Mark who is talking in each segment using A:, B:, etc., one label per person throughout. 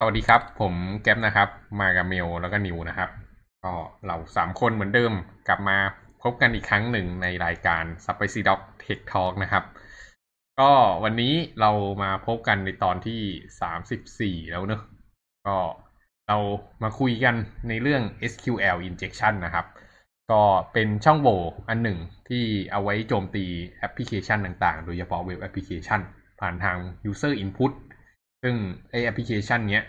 A: สวัสดีครับ ผมแก๊ปนะครับ มากับเมลแล้วก็นิวนะครับ ก็เราสามคนเหมือนเดิมกลับมาพบกันอีกครั้งหนึ่งในรายการ s p i c y Dog Tech Talk นะครับ ก็วันนี้เรามาพบกันในตอนที่สามสิบสี่แล้วเนอะก็เรามาคุยกันในเรื่อง SQL injection นะครับ ก็เป็นช่องโหว่อันหนึ่งที่เอาไว้โจมตีแอปพลิเคชันต่างๆ โดยเฉพาะเว็บแอปพลิเคชันผ่านทาง user input ซึ่งไอแอปพลิเคชันเนี้ย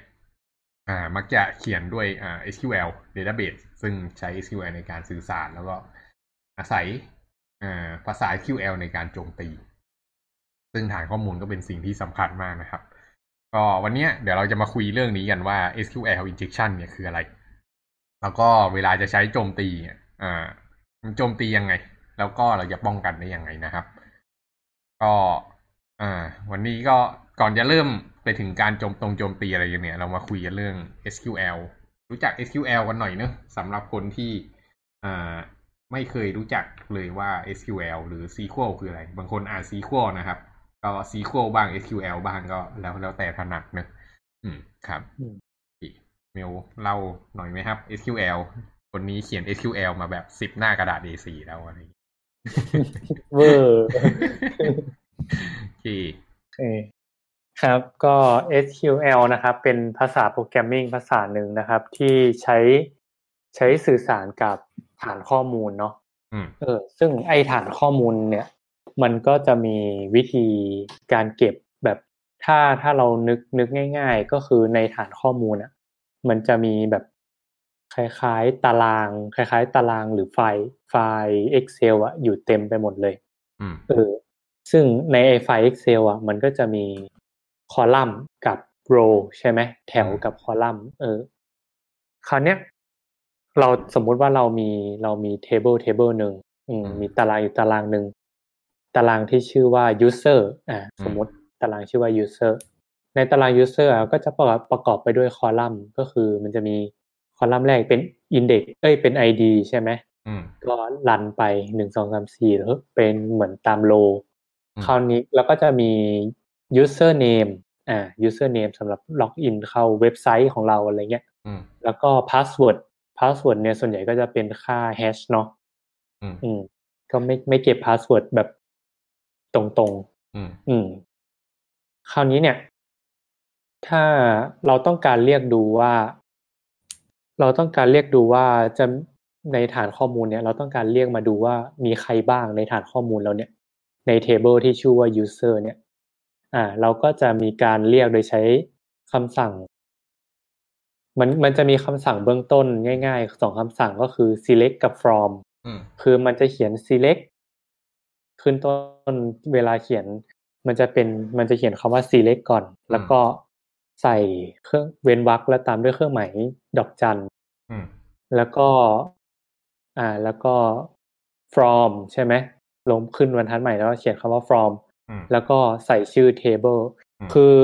A: อ่ามักจะเขียนด้วยอ่า SQL database ซึ่งใช้ SQL ในการสื่อสาร แล้วก็อาศัยอ่าภาษา SQL ในการโจมตี ซึ่งฐานข้อมูลก็เป็นสิ่งที่สำคัญมากนะครับ ก็วันนี้เดี๋ยวเราจะมาคุยเรื่องนี้กันว่า SQL injection เนี่ยคืออะไร แล้วก็เวลาจะใช้โจมตีอ่าโจมตียังไง แล้วก็เราจะป้องกันได้ยังไงนะครับ ก็อ่าวันนี้ก็ก่อนจะเริ่ม ไปถึงการโจมตรงโจมตีอะไรกันเนี่ยเรามาคุยกันเรื่อง SQL รู้จัก SQL กันหน่อยเนอะสำหรับคนที่อ่าไม่เคยรู้จักเลยว่า SQL หรือ SQL คืออะไร บางคนอ่าน SQL นะครับ ก็ SQL บ้าง SQL บ้างก็แล้วแล้วแต่ถนัดเนอะอืมครับ
B: อืม
A: เมลเล่าหน่อยไหมครับ SQL คนนี้เขียน SQL มาแบบสิบหน้ากระดาษ A4 แล้วอะไรอย่างเงี้ย
B: เวอร์
A: โอเค
B: โอเคครับก็ SQL นะครับเป็นภาษาโปรแกรมมิ่งภาษาหนึ่งนะครับ ที่ใช้ใช้สื่อสารกับฐานข้อมูลเนาะ
A: อืม
B: เออซึ่งไอฐานข้อมูลเนี่ย มันก็จะมีวิธีการเก็บแบบถ้าถ้าเรานึกนึกง่าย ๆ ก็คือในฐานข้อมูลอะ มันจะมีแบบคล้ายๆ ตาราง คล้าย ๆ ตารางหรือไฟล์ไฟล์ Excel อะอยู่เต็มไปหมดเลย
A: อืม
B: เออซึ่งในไอไฟล์ Excel อะมันก็จะมี คอลัมน์กับ row ใช่ไหมแถวกับคอลัมน์เออคราวเนี้ยเราสมมุติว่าเรามีเรามี table table หนึ่งอืม
A: อืม
B: มีตารางอยู่ตารางหนึ่งตารางที่ชื่อว่า user อ่า
A: อืม
B: สมมติตารางชื่อว่า user ในตาราง user อะก็จะประกอบประกอบไปด้วยคอลัมน์ก็คือมันจะมีคอลัมน์แรกเป็น index เอ้ยเป็น id ใช่ไหม
A: อืม
B: ก็รันไปหนึ่งสองสามสี่แล้วเป็นเหมือนตามโล
A: อืม
B: คราวนี้แล้วก็จะมี user name อ่า user name สำหรับล็อกอินเข้าเว็บไซต์ของเราอะไรเงี้ย
A: อืม
B: แล้วก็ password password เนี่ยส่วนใหญ่ก็จะเป็นค่า hash เนาะ
A: อืม
B: อืมก็ไม่ไม่เก็บ password แบบตรงๆ
A: อืม
B: อืม คราวนี้เนี่ย ถ้าเราต้องการเรียกดูว่า เราต้องการเรียกดูว่าจะในฐานข้อมูลเนี่ย เราต้องการเรียกมาดูว่ามีใครบ้างในฐานข้อมูลเราเนี่ย ใน table ที่ชื่อว่า user เนี่ย อ่า เราก็จะมีการเรียกโดยใช้คำสั่ง มันมันจะมีคำสั่งเบื้องต้นง่ายๆสองคำสั่งก็คือ select กับ from
A: อืม
B: คือมันจะเขียน select ขึ้นต้นเวลาเขียน มันจะเป็นมันจะเขียนคำว่า select ก่อน แล้วก็ใส่เครื่องเว้นวรรคแล้วตามด้วยเครื่องหมายดอกจัน
A: อืม
B: แล้วก็ อ่า แล้วก็ from ใช่ไหมลงขึ้นบรรทัดใหม่แล้วก็เขียนคำว่า from
A: อืม
B: แล้วก็ใส่ชื่อ table
A: อืม
B: คือ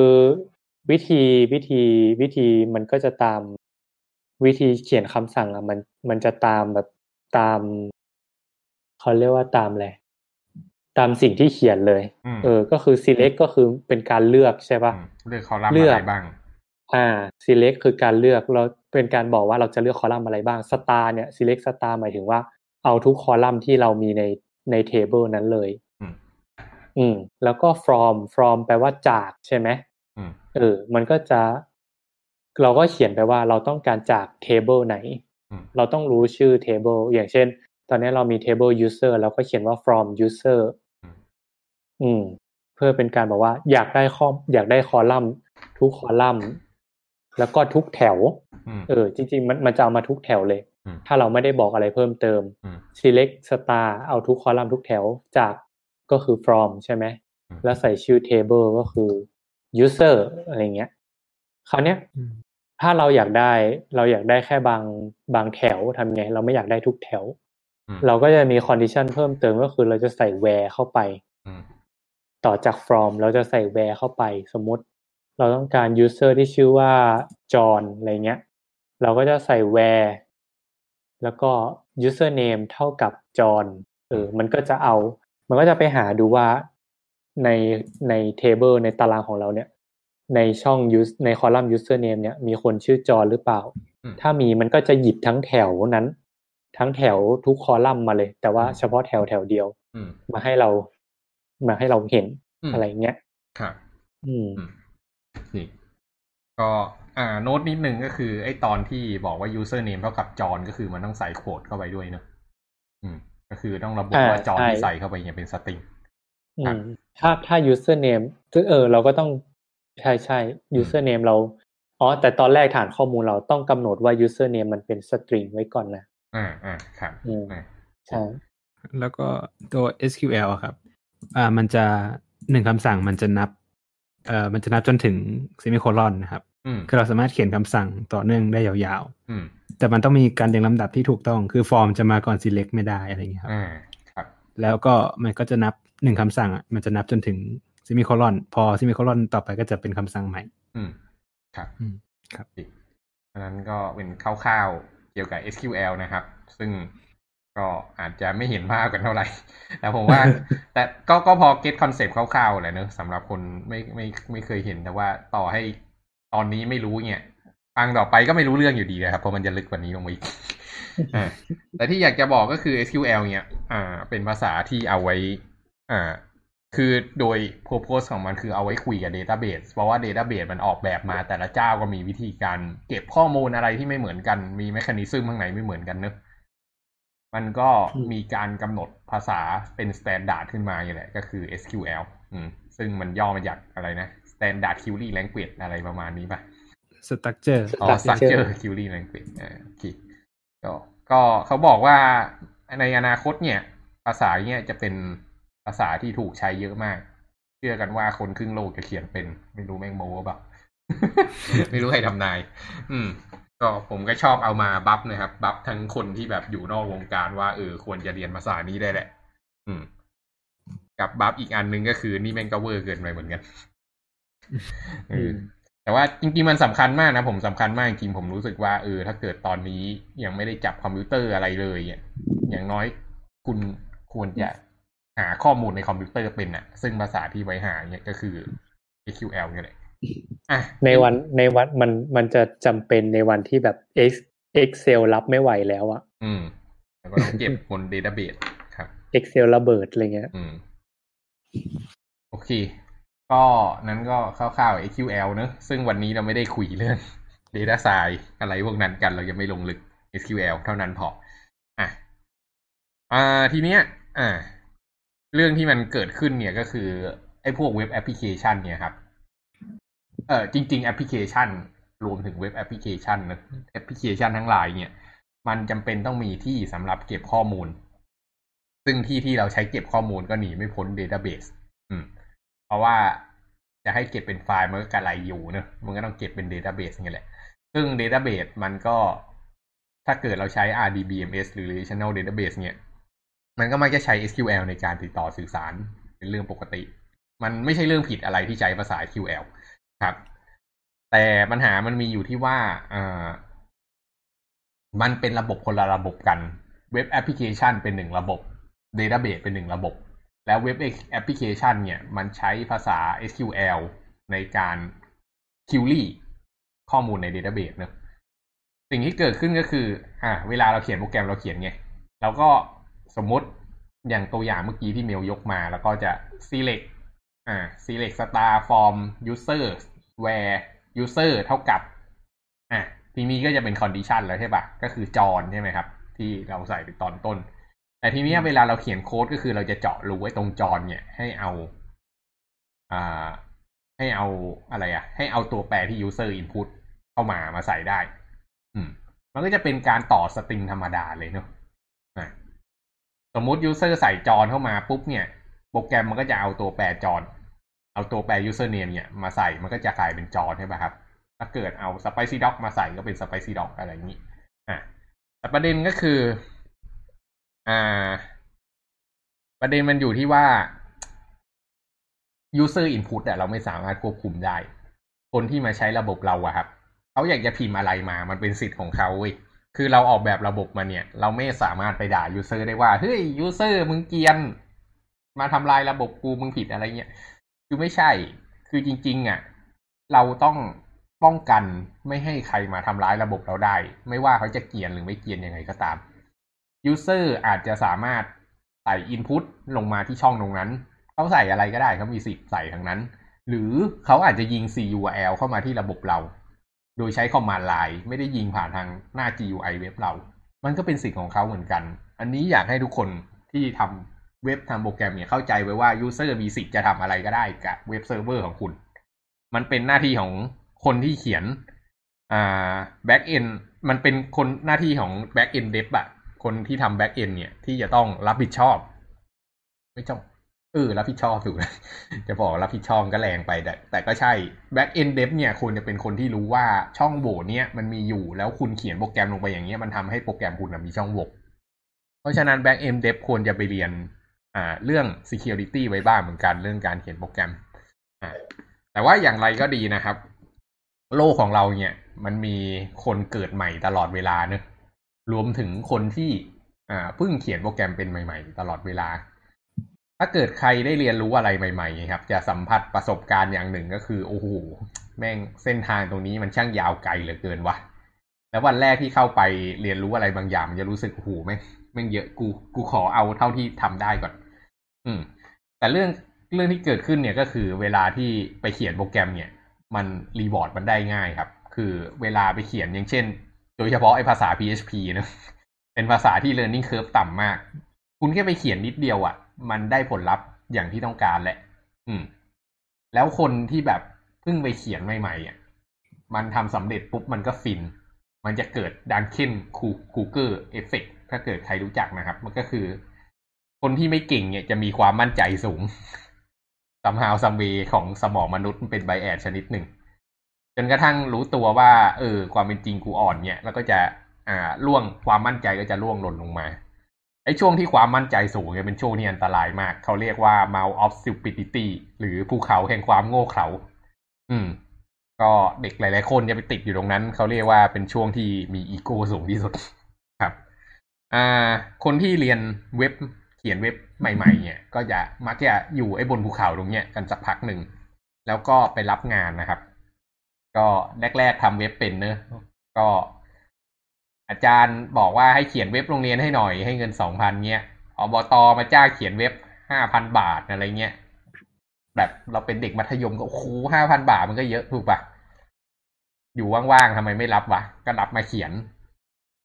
B: วิธีวิธีวิธีมันก็จะตามวิธีเขียนคำสั่งอะมันมันจะตามแบบตามเขาเรียกว่าตามอะไรตามสิ่งที่เขียนเลย
A: อืม
B: เออ ก็คือ select ก็คือเป็นการเลือกใช่ปะ
A: อืมเลือกคอลัมน์
B: เลื
A: อะ
B: อก
A: ไรบ้าง
B: อ่า select คือการเลือกเราเป็นการบอกว่าเราจะเลือกคอลัมน์อะไรบ้าง star เนี่ย select star หมายถึงว่าเอาทุกคอลัมน์ที่เรามีในใน table นั้นเลย
A: อืม
B: อืม แล้วก็ from from แปลว่าจากใช่ไหม
A: อืม
B: เออ มันก็จะ เราก็เขียนไปว่าเราต้องการจาก table ไหน
A: อืม
B: เราต้องรู้ชื่อ table อย่างเช่น ตอนนี้เรามี table user เราก็เขียนว่า from user
A: อืม
B: อืมเพื่อเป็นการบอกว่า อยากได้ข้ออยากได้คอลัมน์ ทุกคอลัมน์ แล้วก็ทุกแถว
A: อืม
B: เออ จริง ๆ มันมันจะเอามาทุกแถวเลย
A: อืม
B: ถ้าเราไม่ได้บอกอะไรเพิ่มเติม
A: อืม
B: select star เอาทุกคอลัมน์ทุกแถวจาก ก็คือ from ใช่ไหม
A: อืม
B: แล้วใส่ชื่อ table ก็คือ user อะไรเงี้ยคราวเนี้ยถ้าเราอยากได้เราอยากได้แค่บางบางแถวทำไง เราไม่อยากได้ทุกแถว
A: อืม
B: เราก็จะมี condition เพิ่มเติมก็คือเราจะใส่ where เข้าไป
A: อืม
B: ต่อจาก from เราจะใส่ where เข้าไป สมมุติ เราต้องการ user ที่ชื่อว่า John อะไรเงี้ย เราก็จะใส่ where แล้วก็ username เท่ากับ John เออมันก็จะเอา มันก็จะไปหาดูว่าในใน table ในตารางของเราเนี่ย ในช่อง use ในคอลัมน์ username เนี่ยมีคนชื่อจอหรือเปล่า ถ้ามีมันก็จะหยิบทั้งแถวนั้น ทั้งแถวทุกคอลัมน์มาเลย แต่ว่าเฉพาะแถวแถวเดียวมาให้เรา มาให้เราเห็นอะไรเงี้ย
A: ครับ
B: อืม
A: นี่ก็อ่าโน้ตนิดนึงก็คือไอ้ตอนที่บอกว่า username เท่ากับจอนก็คือมันต้องใส่โค้ดเข้าไปด้วยเนอะอืม ก็คือต้องระบุว่าจอนที่ใส่เข้าไปเนี่ยเป็นสตริง
B: ถ้าถ้า username เออ เราก็ต้องใช่ใช่ username เราอ๋อแต่ตอนแรกฐานข้อมูลเราต้องกำหนดว่า username มันเป็นสตริงไว้ก่อนนะ
A: อ่าอ่าครับ
B: ใช่
C: แล้วก็ตัว SQL ครับ อ่า มันจะหนึ่งคำสั่งมันจะนับ เอ่อ มันจะนับจนถึง semicolon นะครับ คือเราสามารถเขียนคำสั่งต่อเนื่องได้ยาวๆแต่มันต้องมีการเรียงลำดับที่ถูกต้อง คือ from จะมาก่อน select ไม่ได้อะไรอย่างเงี้ยครับ แล้วก็มันก็จะนับหนึ่งคำสั่งอะมันจะนับจนถึง semicolon พอ semicolon ต่อไปก็จะเป็นคำสั่งใหม่
A: อืมครับ
C: อืมครับ
A: อันนั้นก็เป็นคร่าวๆเกี่ยวกับ SQL นะครับ ซึ่งก็อาจจะไม่เห็นภาพกันเท่าไหร่ แต่ผมว่า แต่ก็ก็พอ get concept คร่าวๆแหละเนอะสำหรับคนไม่ไม่ไม่เคยเห็นแต่ว่าต่อให้ ตอนนี้ไม่รู้เนี่ยฟังต่อไปก็ไม่รู้เรื่องอยู่ดีนะครับเพราะมันจะลึกกว่านี้ลงไปอีกแต่ที่อยากจะบอกก็คือ SQL เนี่ยอ่า เป็นภาษาที่เอาไว้ อ่า คือโดย purpose ของมันคือเอาไว้คุยกับ database เพราะว่า database มันออกแบบมาแต่ละเจ้าก็มีวิธีการ เก็บข้อมูลอะไรที่ไม่เหมือนกัน มี mechanism ข้างในไม่เหมือนกันเนอะมันก็มีการกำหนดภาษาเป็น standard ขึ้นมาอย่างแหละ ก็คือ SQL อืมซึ่งมันย่อมาจากอะไรนะ Standard Query Language อะไรประมาณนี้ปะ
C: Structure
A: อ๋อ Structure Query Language อ่าโอเคก็ก็เขาบอกว่าในอนาคตเนี่ย ภาษาเนี่ยจะเป็นภาษาที่ถูกใช้เยอะมาก เชื่อกันว่าคนครึ่งโลกจะเขียนเป็น ไม่รู้แม่งโม้แบบไม่รู้ใครทำนาย อืม ก็ผมก็ชอบเอามาบัฟนะครับ บัฟทั้งคนที่แบบอยู่นอกวงการว่าเออควรจะเรียนภาษานี้ได้แหละ อืม กับบัฟอีกอันนึงก็คือนี่แม่งก็เวอร์เกินไปเหมือนกัน แต่ว่าจริงๆมันสำคัญมากนะผมสำคัญมากจริงผมรู้สึกว่าเออถ้าเกิดตอนนี้ยังไม่ได้จับคอมพิวเตอร์อะไรเลยอย่างน้อยคุณควรจะหาข้อมูลในคอมพิวเตอร์เป็นอะซึ่งภาษาที่ไว้หาเนี่ยก็คือ SQL นี่แหละ
B: อะในวันในวันมันมันจะจำเป็นในวันที่แบบ X Excel รับไม่ไหวแล้วอะ
A: อืมแล้วก็ต้องเก็บบนเดต้าเบสครับ
B: Excel ระเบิดอะไรเงี้ย
A: อืม โอเค ก็นั้นก็คร่าวๆ SQL เนอะซึ่งวันนี้เราไม่ได้คุยเรื่อง Data Science อะไรพวกนั้นกันเราจะไม่ลงลึก SQL เท่านั้นพออะอ่าทีเนี้ย อ่า เรื่องที่มันเกิดขึ้นเนี่ยก็คือไอ้พวกเว็บแอปพลิเคชันเนี่ยครับ เออจริง ๆ แอปพลิเคชัน รวมถึงเว็บแอปพลิเคชันนะแอปพลิเคชันทั้งหลายเนี่ย มันจำเป็นต้องมีที่สำหรับเก็บข้อมูล ซึ่งที่ที่เราใช้เก็บข้อมูลก็หนีไม่พ้น Database อืมเพราะว่าจะให้เก็บเป็นไฟล์มันก็กระไรอยู่เนอะมันก็ต้องเก็บเป็น database นี่แหละ ซึ่ง database มันก็ถ้าเกิดเราใช้ RDBMS หรือ Relational Database เนี่ย มันก็มักจะใช้ SQL ในการติดต่อสื่อสารเป็นเรื่องปกติ มันไม่ใช่เรื่องผิดอะไรที่ใช้ภาษา SQL ครับ แต่ปัญหามันมีอยู่ที่ว่าอ่ามันเป็นระบบคนละระบบกัน เว็บแอปพลิเคชันเป็นหนึ่งระบบ database เป็นหนึ่งระบบ แล้วเว็บแอปพลิเคชันเนี่ย มันใช้ภาษา SQL ในการคิวรี่ข้อมูลในเดต้าเบสเนะสิ่งที่เกิดขึ้นก็คือ อ่า เวลาเราเขียนโปรแกรมเราเขียนไงเราก็สมมติอย่างตัวอย่างเมื่อกี้ที่เมลยกมา แล้วก็จะ select อ่า select star from user where user เท่ากับ อ่าทีนี้ก็จะเป็น condition แล้วใช่ปะก็คือจอนใช่ไหมครับ ที่เราใส่ไปตอนต้น แต่ทีนี้เวลาเราเขียนโค้ดก็คือเราจะเจาะรูไว้ตรงจอเนี่ย ให้เอาอ่าให้เอาอะไรอะให้เอาตัวแปรที่ user input เข้ามามาใส่ได้ อืม มันก็จะเป็นการต่อสตริงธรรมดาเลยเนาะสมมุติ user ใส่จอนเข้ามาปุ๊บเนี่ย โปรแกรมมันก็จะเอาตัวแปรจอนเอาตัวแปร username เนี่ย มาใส่มันก็จะกลายเป็นจอนใช่ไหมครับ ถ้าเกิดเอา spicy dog มาใส่ก็เป็น spicy dog อะไรอย่างนี้ อะแต่ประเด็นก็คือ อ่า ประเด็นมันอยู่ที่ว่า user input อะเราไม่สามารถควบคุมได้ คนที่มาใช้ระบบเราอะครับเขาอยากจะพิมพ์อะไรมา มันเป็นสิทธิ์ของเขาเว้ยคือเราออกแบบระบบมาเนี่ย เราไม่สามารถไปด่า user ได้ว่า เฮ้ย user มึงเกียน มาทำลายระบบกูมึงผิดอะไรเงี้ย คือไม่ใช่ คือจริง ๆอะเราต้องป้องกันไม่ให้ใครมาทำร้ายระบบเราได้ ไม่ว่าเขาจะเกรียนหรือไม่เกรียนยังไงก็ตาม user อร์อาจจะสามารถใส่ input ลงมาที่ช่องตรงนั้น เขาใส่อะไรก็ได้เขามีสิทธิ์ใส่ทั้งนั้น หรือเขาอาจจะยิง CURL เข้ามาที่ระบบเรา โดยใช้ command line ไม่ได้ยิงผ่านทางหน้า GUI เว็บเรา มันก็เป็นสิทธิ์ของเขาเหมือนกัน อันนี้อยากให้ทุกคนที่ทำเว็บทำโปรแกรมเนี่ยเข้าใจไว้ว่า user มีสิทธิ์จะทำอะไรก็ได้กับเว็บเซิร์ฟเวอร์ของคุณ มันเป็นหน้าที่ของคนที่เขียนอ่า back end มันเป็นคนหน้าที่ของ back end dev อะ คนที่ทำ back end เนี่ย ที่จะต้องรับผิดชอบ ไม่ต้องเออรับผิดชอบถูกจะบอกรับผิดชอบก็แรงไปแต่แต่ก็ใช่ back end dev เนี่ยควรจะเป็นคนที่รู้ว่าช่องโหว่เนี่ยมันมีอยู่แล้วคุณเขียนโปรแกรมลงไปอย่างเงี้ยมันทำให้โปรแกรมคุณมีช่องโหว่เพราะฉะนั้น back end dev ควรจะไปเรียนอ่าเรื่อง security ไว้บ้างเหมือนกันเรื่องการเขียนโปรแกรมอ่าแต่ว่าอย่างไรก็ดีนะครับ โลกของเราเนี่ย มันมีคนเกิดใหม่ตลอดเวลาเนอะ รวมถึงคนที่อ่าเพิ่งเขียนโปรแกรมเป็นใหม่ ๆ ตลอดเวลา ถ้าเกิดใครได้เรียนรู้อะไรใหม่ๆครับ จะสัมผัสประสบการณ์อย่างหนึ่งก็คือ โอ้โหแม่งเส้นทางตรงนี้มันช่างยาวไกลเหลือเกินวะแล้ววันแรกที่เข้าไปเรียนรู้อะไรบางอย่างจะรู้สึกโอ้โหแม่งแม่งเยอะกูกูขอเอาเท่าที่ทำได้ก่อน อืม แต่เรื่องเรื่องที่เกิดขึ้นเนี่ยก็คือเวลาที่ไปเขียนโปรแกรมเนี่ย มัน reward มันได้ง่ายครับ คือเวลาไปเขียนอย่างเช่น โดยเฉพาะไอภาษา PHP นะเป็นภาษาที่ learning curve ต่ำมาก คุณแค่ไปเขียนนิดเดียวอะ่ะ มันได้ผลลัพธ์อย่างที่ต้องการแหละ อืม แล้วคนที่แบบเพิ่งไปเขียนใหม่ๆอะ มันทำสำเร็จปุ๊บมันก็ฟิน มันจะเกิด Dunning-Kruger effectถ้าเกิดใครรู้จักนะครับ มันก็คือ คนที่ไม่เก่งเนี่ยจะมีความมั่นใจสูง somehow some way ของสมองมนุษย์เป็น bias ชนิดหนึ่ง จนกระทั่งรู้ตัวว่า เออ ความเป็นจริงกูอ่อนเนี่ย แล้วก็จะอ่าร่วงความมั่นใจก็จะร่วงหล่นลงมาไอ้ช่วงที่ความมั่นใจสูงเนี่ยเป็นช่วงที่อันตรายมาก เขาเรียกว่า Mount of Stupidity หรือภูเขาแห่งความโง่เขลาอืม ก็เด็กหลาย ๆ คนจะไปติดอยู่ตรงนั้น เขาเรียกว่าเป็นช่วงที่มีอีโก้สูงที่สุดครับ อ่า คนที่เรียนเว็บเขียนเว็บใหม่ ๆ เนี่ย ก็จะมักจะอยู่ไอ้บนภูเขาตรงเนี้ยกันสักพักหนึ่ง แล้วก็ไปรับงานนะครับ ก็แรก ๆทำเว็บเป็นเนอะก็อาจารย์บอกว่าให้เขียนเว็บโรงเรียนให้หน่อยให้เงินสองพันเงี้ยอบตมาจ้างเขียนเว็บห้าพันบาทอะไรเงี้ยแบบเราเป็นเด็กมัธยมก็โอ้โหห้าพันบาทมันก็เยอะถูกปะอยู่ว่างๆทำไมไม่รับวะก็รับมาเขียน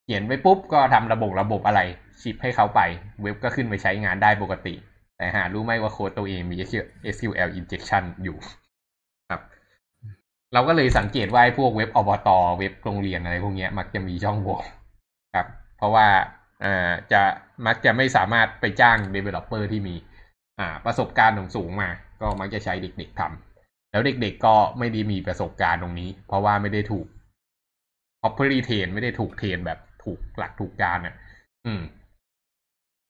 A: เขียนไปปุ๊บก็ทำระบบระบบอะไร ชิปให้เขาไป เว็บก็ขึ้นไปใช้งานได้ปกติ แต่หารู้ไหมว่าโค้ดตัวเองมี SQL injection อยู่ เราก็เลยสังเกตว่าพวกเว็บอบตเว็บโรงเรียนอะไรพวกนี้มักจะมีช่องโหว่ครับ เพราะว่าอ่าจะมักจะไม่สามารถไปจ้าง developer ที่มีอ่าประสบการณ์สูงมา ก็มักจะใช้เด็กๆทำแล้วเด็กๆก็ไม่ได้มีประสบการณ์ตรงนี้ เพราะว่าไม่ได้ถูก properly train ไม่ได้ถูกเทรนแบบถูกหลักถูกการอะ อืม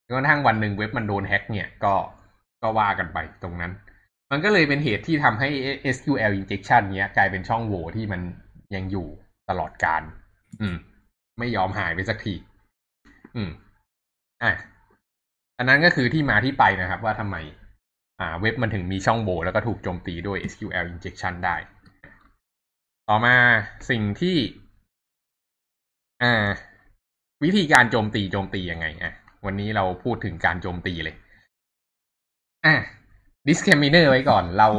A: จนกระทั่งวันหนึ่งเว็บมันโดนแฮ็กเนี่ยก็ก็ว่ากันไปตรงนั้น มันก็เลยเป็นเหตุที่ทำให้ SQL injection เนี้ย กลายเป็นช่องโหว่ที่มันยังอยู่ตลอดการ อืม ไม่ยอมหายไปสักที อืม อะ อันนั้นก็คือที่มาที่ไปนะครับ ว่าทำไม อ่า เว็บมันถึงมีช่องโหว่แล้วก็ถูกโจมตีด้วย SQL injection ได้ ต่อมาสิ่งที่ อ่า วิธีการโจมตีโจมตียังไง อะ วันนี้เราพูดถึงการโจมตีเลย อะ disclaimer ไว้ก่อนเรา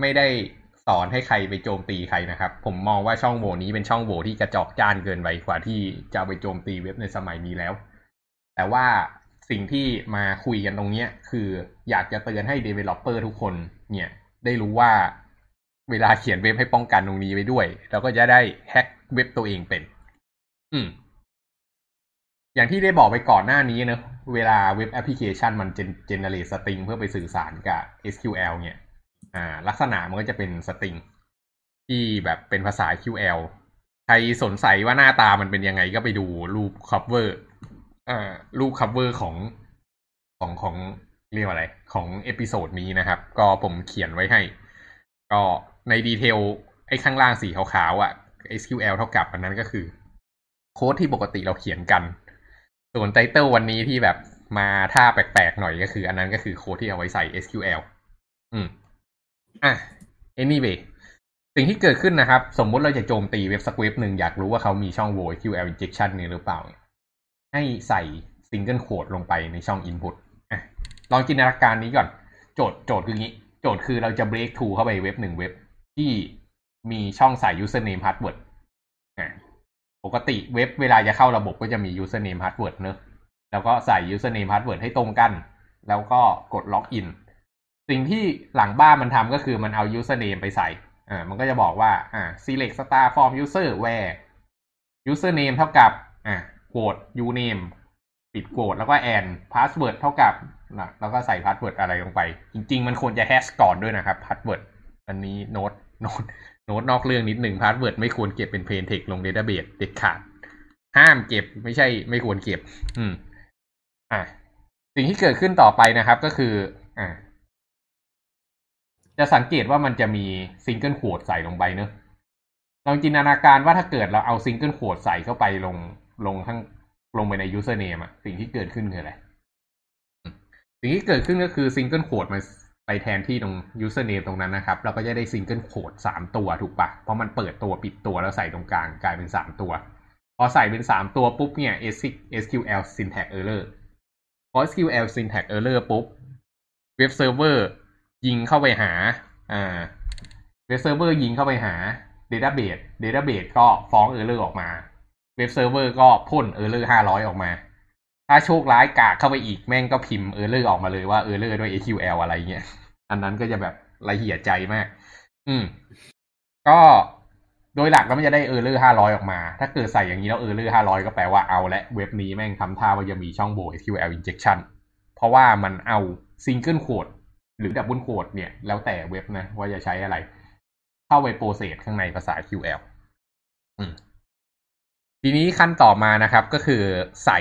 A: ไม่ได้สอนให้ใครไปโจมตีใครนะครับ ผมมองว่าช่องโหว่นี้เป็นช่องโหว่ที่กระจอกจ้านเกินไปกว่าที่จะไปโจมตีเว็บในสมัยนี้แล้ว แต่ว่าสิ่งที่มาคุยกันตรงนี้คืออยากจะเตือนให้ developer ทุกคนเนี่ย ได้รู้ว่าเวลาเขียนเว็บให้ป้องกันตรงนี้ไว้ด้วยแล้วก็จะได้แฮ็กเว็บตัวเองเป็น อืม อย่างที่ได้บอกไปก่อนหน้านี้เนะเวลาเว็บแอปพลิเคชันมันเจนเนเรตสตริงเพื่อไปสื่อสารกับ SQL เนี่ยอ่าลักษณะมันก็จะเป็นสตริงที่แบบเป็นภาษา QL ใครสนใจว่าหน้าตามันเป็นยังไงก็ไปดูรูป cover อ่ารูป cover ของของของเรียกว่าอะไร ของ episode นี้นะครับ ก็ผมเขียนไว้ให้ ก็ใน detail ไอ้ข้างล่างสีขาวๆอะ SQL เท่ากับอันนั้นก็คือ โค้ดที่ปกติเราเขียนกัน ส่วน title วันนี้ที่แบบมาท่าแปลกๆหน่อยก็คือ อันนั้นก็คือโค้ดที่เอาไว้ใส่ SQL อืม อะ anyway สิ่งที่เกิดขึ้นนะครับ สมมุติเราจะโจมตีเว็บสักเว็บหนึ่งอยากรู้ว่าเขามีช่องโหว่ SQL injection นี้หรือเปล่า ให้ใส่ single quote ลงไปในช่อง input อะ ลองจินตนาการนี้ก่อน โจทย์โจทย์คืองี้ โจทย์คือเราจะ break through เข้าไปเว็บหนึ่งเว็บที่มีช่องใส่ username password อะ ปกติเว็บเวลาจะเข้าระบบก็จะมี username password เนอะแล้วก็ใส่ username password ให้ตรงกัน แล้วก็กดล็อกอินสิ่งที่หลังบ้านมันทำก็คือมันเอา username ไปใส่อ่ามันก็จะบอกว่าอ่า select star form user where username เท่ากับอ่าโ u o t e uname ปิดโ u o t e แล้วก็ and password เท่ากับนะแล้วก็ใส่ password อะไรลงไป จริง ๆ มันควรจะแฮชก่อนด้วยนะครับ password อันนี้โน้ตโน้ต โน้ตนอกเรื่องนิดหนึ่ง password ไม่ควรเก็บเป็น plain text ลง database เด็ดขาด ห้ามเก็บไม่ใช่ไม่ควรเก็บ อืม อ่าสิ่งที่เกิดขึ้นต่อไปนะครับก็คือ อ่า จะสังเกตว่ามันจะมี single quote ใส่ลงไปเนอะลองจินตนาการว่าถ้าเกิดเราเอา single quote ใส่เข้าไปลงลงข้างลงไปใน username อะสิ่งที่เกิดขึ้นคืออะไร สิ่งที่เกิดขึ้นก็คือ single quote มัน ไปแทนที่ตรง username ตรงนั้นนะครับ เราก็จะได้ single quote สามตัวถูกปะเพราะมันเปิดตัวปิดตัวแล้วใส่ตรงกลางกลายเป็นสามตัว พอใส่เป็นสามตัวปุ๊บเนี่ย SQL syntax error พอ SQL syntax error ปุ๊บเว็บเซิร์ฟเวอร์ยิงเข้าไปหาอ่าเว็บเซิร์ฟเวอร์ยิงเข้าไปหา database database ก็ฟ้อง error ออกมา เว็บเซิร์ฟเวอร์ก็พ่น error ห้าร้อยออกมา ถ้าโชคร้ายกากเข้าไปอีกแม่งก็พิมพ์เออร์เลอร์ออกมาเลยว่าเออร์เลอร์ด้วย SQL อะไรเงี้ย อันนั้นก็จะแบบละเหี่ยใจมาก อืม ก็โดยหลักแล้วมันจะได้ error ห้าร้อยออกมา ถ้าเกิดใส่อย่างนี้แล้ว error ห้าร้อยก็แปลว่าเอาและเว็บนี้แม่งทำท่าว่าจะมีช่องโหว่ SQL injection เพราะว่ามันเอา single quote หรือ double quote เนี่ย แล้วแต่เว็บนะว่าจะใช้อะไร เข้าไปโปรเซสข้างในภาษา QL อืมทีนี้ขั้นต่อมานะครับก็คือใส่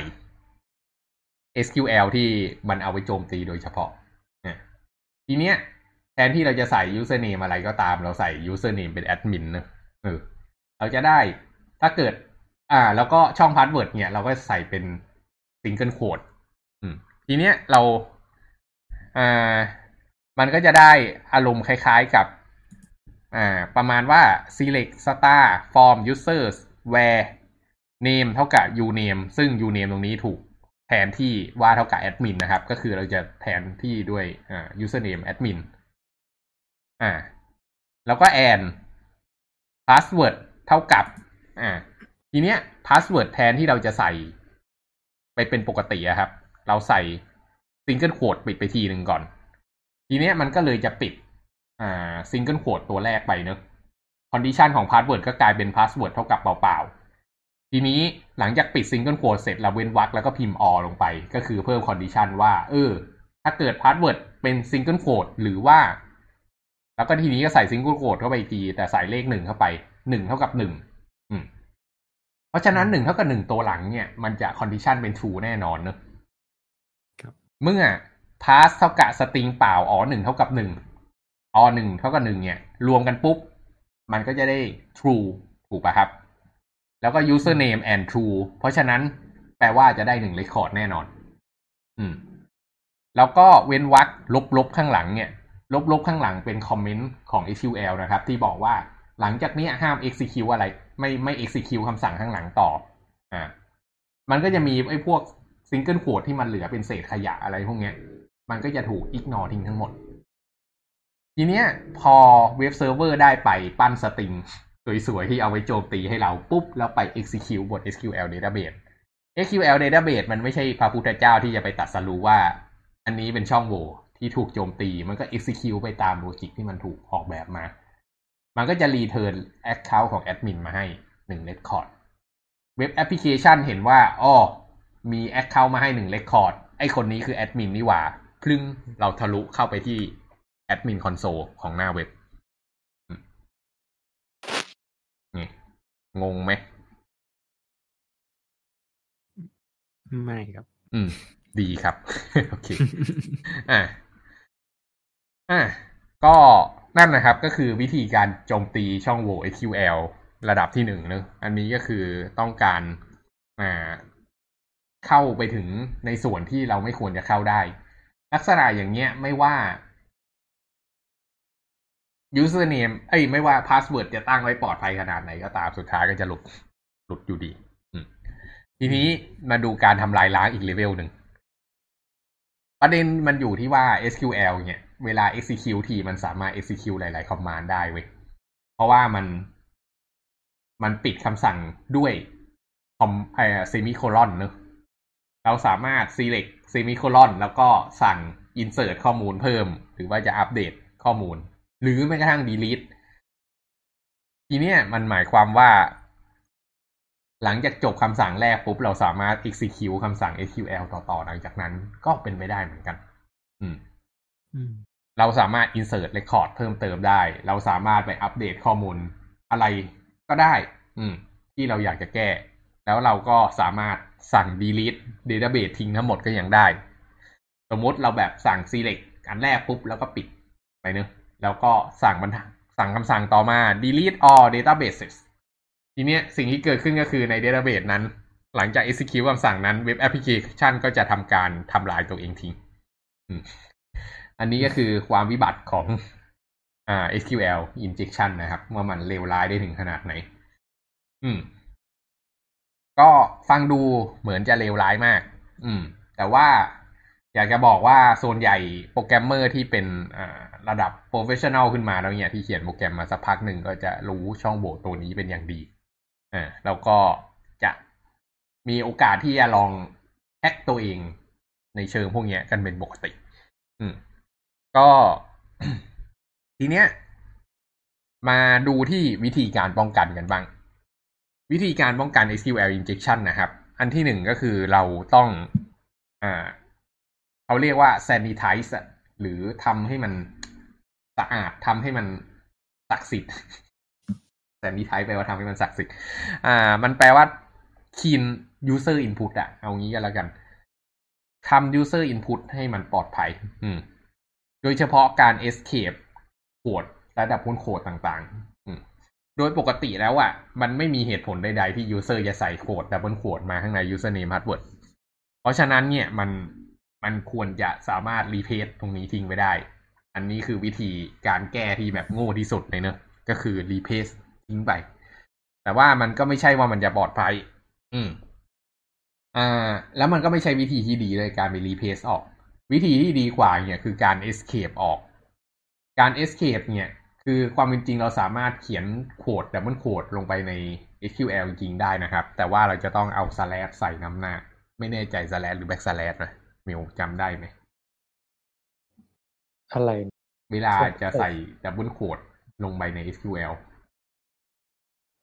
A: SQL ที่มันเอาไปโจมตีโดยเฉพาะทีเนี้ยแทนที่เราจะใส่ username อะไรก็ตาม เราใส่ username เป็นแอดมินนะเออเราจะได้ถ้าเกิด อ่า แล้วก็ช่อง password เนี่ย เราก็ใส่เป็น single quote อืมทีเนี้ยเราอ่ามันก็จะได้อารมณ์คล้ายๆกับอ่าประมาณว่า select star from users where name เท่ากับ uname ซึ่ง uname ตรงนี้ถูก แทนที่ว่าเท่ากับ admin นะครับ ก็คือเราจะแทนที่ด้วยอ่า username admin อ่า แล้วก็ and password เท่ากับ อ่า ทีเนี้ย password แทนที่เราจะใส่ ไปเป็นปกติอะครับ เราใส่ single quote ปิดไปทีหนึ่งก่อน ทีเนี้ยมันก็เลยจะปิด อ่า single quote ตัวแรกไปเนอะ condition ของ password ก็กลายเป็น password เท่ากับเปล่าๆ ทีนี้หลังจากปิด single quote เสร็จเราเว้นวรรคแล้วก็พิมพ์ or ลงไป ก็คือเพิ่ม condition ว่า เออ ถ้าเกิด password เป็น single quote หรือว่า แล้วก็ทีนี้ก็ใส่ single quote เข้าไปอีกที แต่ใส่เลขหนึ่งเข้าไปหนึ่งเท่ากับหนึ่งอืมเพราะฉะนั้นหนึ่งเท่ากับหนึ่งตัวหลังเนี่ย มันจะ condition เป็น true แน่นอนเนอะเมื่อ pass เท่ากับ string เปล่า or หนึ่งเท่ากับหนึ่ง or หนึ่งเท่ากับหนึ่งเนี่ย รวมกันปุ๊บ มันก็จะได้ true ถูกป่ะครับ แล้วก็ username and true เพราะฉะนั้นแปลว่าจะได้หนึ่ง record แน่นอน อืม แล้วก็เว้นวรรคลบๆข้างหลังเนี่ย ลบๆข้างหลังเป็น comment ของ SQL นะครับ ที่บอกว่าหลังจากนี้ห้าม execute อะไร ไม่ไม่ execute คำสั่งข้างหลังต่อ อ่า มันก็จะมีไอ้พวก single quote ที่มันเหลือเป็นเศษขยะอะไรพวกเนี้ย มันก็จะถูก ignore ทิ้งทั้งหมด ทีเนี้ย พอเว็บเซิร์ฟเวอร์ได้ไปปั้น string สวยๆ ที่เอาไว้โจมตีให้เราปุ๊บ แล้วไป execute บน SQL database SQL database มันไม่ใช่พระพุทธเจ้าที่จะไปตรัสรู้ว่า อันนี้เป็นช่องโหว่ที่ถูกโจมตีมันก็ execute ไปตาม logic ที่มันถูกออกแบบมา มันก็จะ return account ของแอดมินมาให้หนึ่ง record เว็บแอปพลิเคชันเห็นว่าอ๋อมี account มาให้หนึ่ง record ไอคนนี้คือแอดมินนี่หว่าพลึงเราทะลุเข้าไปที่แอดมินคอนโซลของหน้าเว็บ นี่งงไหม
C: ไม่ครับ
A: อืม ดีครับ โอเค อ่า อ่า ก็นั่นนะครับ ก็คือวิธีการโจมตีช่องโหว่ SQL ระดับที่หนึ่งเนอะอันนี้ก็คือต้องการอ่าเข้าไปถึงในส่วนที่เราไม่ควรจะเข้าได้ ลักษณะอย่างเงี้ยไม่ว่า username เอ้ยไม่ว่า password จะตั้งไว้ปลอดภัยขนาดไหนก็ตามสุดท้ายก็จะหลุดหลุดอยู่ดีทีนี้มาดูการทำลายล้างอีกเลเวลหนึ่งประเด็นมันอยู่ที่ว่า SQL เนี่ย เวลา execute ทีมันสามารถ execute หลาย ๆ command ได้เว้ยเพราะว่ามันมันปิดคำสั่งด้วยคอมเอ่อ semicolon เนอะเราสามารถ select semicolon แล้วก็สั่ง insert ข้อมูลเพิ่ม หรือว่าจะอัปเดตข้อมูล หรือแม้กระทั่ง delete ทีเนี้ยมันหมายความว่า หลังจากจบคำสั่งแรกปุ๊บเราสามารถ execute คำสั่ง SQL ต่อๆ หลังจากนั้นก็เป็นไปได้เหมือนกัน อืมเราสามารถ insert record เพิ่มเติมได้ เราสามารถไปอัปเดตข้อมูลอะไรก็ได้ อืม ที่เราอยากจะแก้ แล้วเราก็สามารถสั่ง delete database ทิ้งทั้งหมดก็ยังได้ สมมติเราแบบสั่ง select อันแรกปุ๊บแล้วก็ปิดไปเนอะ แล้วก็สั่งบรรทัดสั่งคำสั่งต่อมา delete all databases ทีเนี้ยสิ่งที่เกิดขึ้นก็คือใน database นั้น หลังจาก execute คำสั่งนั้น web application ก็จะทำการทำลายตัวเองทิ้งอันนี้ก็คือความวิบัติของอ่า SQL injection นะครับ ว่ามันเลวร้ายได้ถึงขนาดไหน อืม ก็ฟังดูเหมือนจะเลวร้ายมาก อืม แต่ว่า อยากจะบอกว่าส่วนใหญ่โปรแกรมเมอร์ที่เป็นระดับ professional ขึ้นมาแล้วเนี่ยที่เขียนโปรแกรมมาสักพักหนึ่งก็จะรู้ช่องโหว่ตัวนี้เป็นอย่างดีอ่าแล้วก็จะมีโอกาสที่จะลองแฮกตัวเองในเชิงพวกนี้กันเป็นปกติ อืม ก็ทีเนี้ย มาดูที่วิธีการป้องกันกันบ้าง วิธีการป้องกัน SQL injection นะครับ อันที่หนึ่งก็คือเราต้องอ่า เขาเรียกว่า sanitize หรือทำให้มันสะอาดทำให้มันศักดิ์สิทธิ์ sanitize แปลว่าทำให้มันศักดิ์สิทธิ์อ่า มันแปลว่า clean user input อะเอางี้ก็แล้วกันทำ user input ให้มันปลอดภัย อืม โดยเฉพาะการ escape quote double quote ต่างๆ โดยปกติแล้วอะ่ะ มันไม่มีเหตุผลใดๆที่ user จะใส่ quote double quote มาข้างใน username password เพราะฉะนั้นเนี่ยมัน มันควรจะสามารถ replace ตรงนี้ทิ้งไปได้ อันนี้คือวิธีการแก้ที่แบบโง่ที่สุดเลยเนอะก็คือ replace ทิ้งไป แต่ว่ามันก็ไม่ใช่ว่ามันจะปลอดภัย อืม อ่า แล้วมันก็ไม่ใช่วิธีที่ดีเลยการไป replace ออก วิธีที่ดีกว่าเนี่ยคือการ escape ออก การ escape เนี่ย คือความเป็นจริงเราสามารถเขียน quote double quote ลงไปใน SQL จริงได้นะครับ แต่ว่าเราจะต้องเอา slash ใส่นำหน้า ไม่แน่ใจ slash หรือ back slash นะ มิวจำได้ไหม
B: อะไร
A: เวลาจะใส่ double quoteดลงไปใน SQL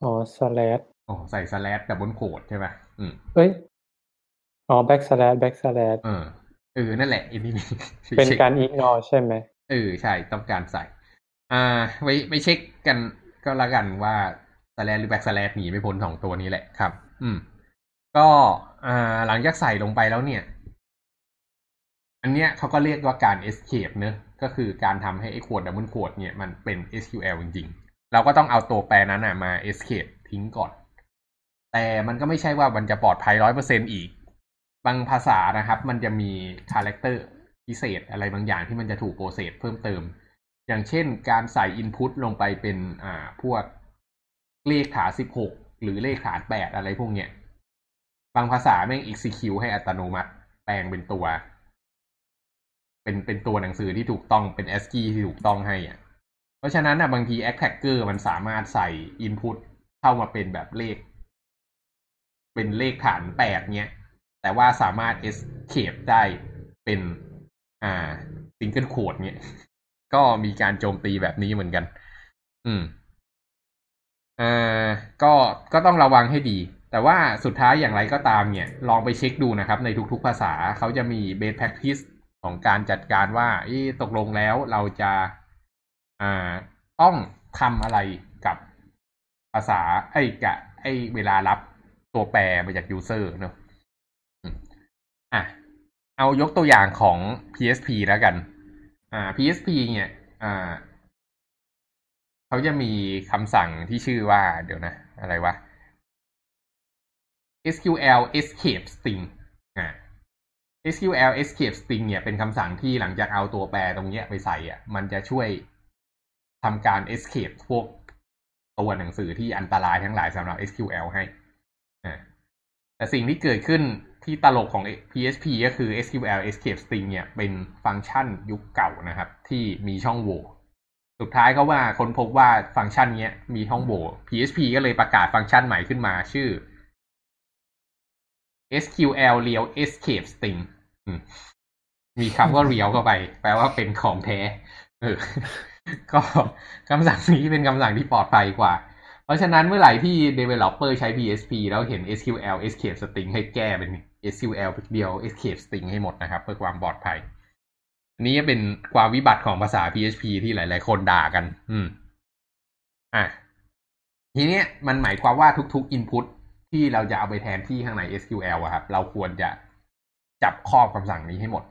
B: อ๋อ slash
A: อ๋อ ใส่ slash double quote ใช่ไหมอืม
B: เอ้ย อ๋อ back slash back slash
A: เออเออ นั่นแหละอันนี้
B: เป็นการ ignore ใช่ไหม
A: เออ ใช่ ต้องการใส่ อ่า ไว้ไว้เช็คกันก็แล้วกันว่า slash หรือ back slash หนีไม่พ้นสองตัวนี้แหละครับ อืม ก็ อ่า หลังจากใส่ลงไปแล้วเนี่ย อันเนี้ยเขาก็เรียกว่าการ escape เนอะก็คือการทำให้ไอ้ quote double quote เนี่ยมันเป็น SQL จริงๆ เราก็ต้องเอาตัวแปรนั้นนะมา escape ทิ้งก่อน แต่มันก็ไม่ใช่ว่ามันจะปลอดภัยร้อยเปอร์เซ็นต์อีก บางภาษานะครับ มันจะมี character พิเศษอะไรบางอย่างที่มันจะถูก process เพิ่มเติม อย่างเช่นการใส่ input ลงไปเป็นอ่าพวกเลขฐานสิบหกหรือเลขฐานแปดอะไรพวกเนี้ย บางภาษาแม่ง execute ให้อัตโนมัติแปลงเป็นตัว เป็นเป็นตัวหนังสือที่ถูกต้องเป็น ASCII ที่ถูกต้องให้อะ เพราะฉะนั้นอะบางที attacker มันสามารถใส่ input เข้ามาเป็นแบบเลข เป็นเลขฐานแปดเนี้ย แต่ว่าสามารถ escape ได้เป็นอ่า single quote เนี้ย ก็มีการโจมตีแบบนี้เหมือนกัน อืมอ่าก็ก็ต้องระวังให้ดีแต่ว่าสุดท้ายอย่างไรก็ตามเนี่ย ลองไปเช็คดูนะครับ ในทุกๆภาษาเขาจะมี best practice ของการจัดการว่าตกลงแล้วเราจะอ่าต้องทำอะไรกับภาษาไอ้กับไอ้เวลารับตัวแปรมาจาก user เนอะอะเอายกตัวอย่างของ PSP แล้วกัน อ่า PSP เนี่ยอ่าเขาจะมีคำสั่งที่ชื่อว่าเดี๋ยวนะ อะไรวะ SQL escape string อ่า SQL escape string เนี่ยเป็นคำสั่งที่หลังจากเอาตัวแปรตรงเนี้ยไปใส่อะ มันจะช่วยทำการ escape พวกตัวหนังสือที่อันตรายทั้งหลายสำหรับ SQL ให้อ่าแต่สิ่งที่เกิดขึ้นที่ตลกของ PHP ก็คือ SQL escape string เนี่ยเป็นฟังก์ชันยุคเก่านะครับ ที่มีช่องโหว่สุดท้ายก็ว่าค้นพบว่าฟังก์ชันนี้มีช่องโหว่ PHP ก็เลยประกาศฟังก์ชันใหม่ขึ้นมาชื่อ SQL real escape string มีคำว่า real เข้าไป แปลว่าเป็นของแท้เออก็คำสั่งนี้เป็นคำสั่งที่ปลอดภัยกว่า เพราะฉะนั้นเมื่อไหร่ที่ developer ใช้ PHP แล้วเห็น SQL escape string ให้แก้เป็น SQL เดียว escape string ให้หมดนะครับ เพื่อความปลอดภัย นี้เป็นความวิบัติของภาษา PHP ที่หลาย ๆ คนด่ากัน อืม อะ ทีนี้มันหมายความว่าทุก ๆ input ที่เราจะเอาไปแทนที่ข้างใน SQL อะครับ เราควรจะจับครอบคำสั่งนี้ให้หมด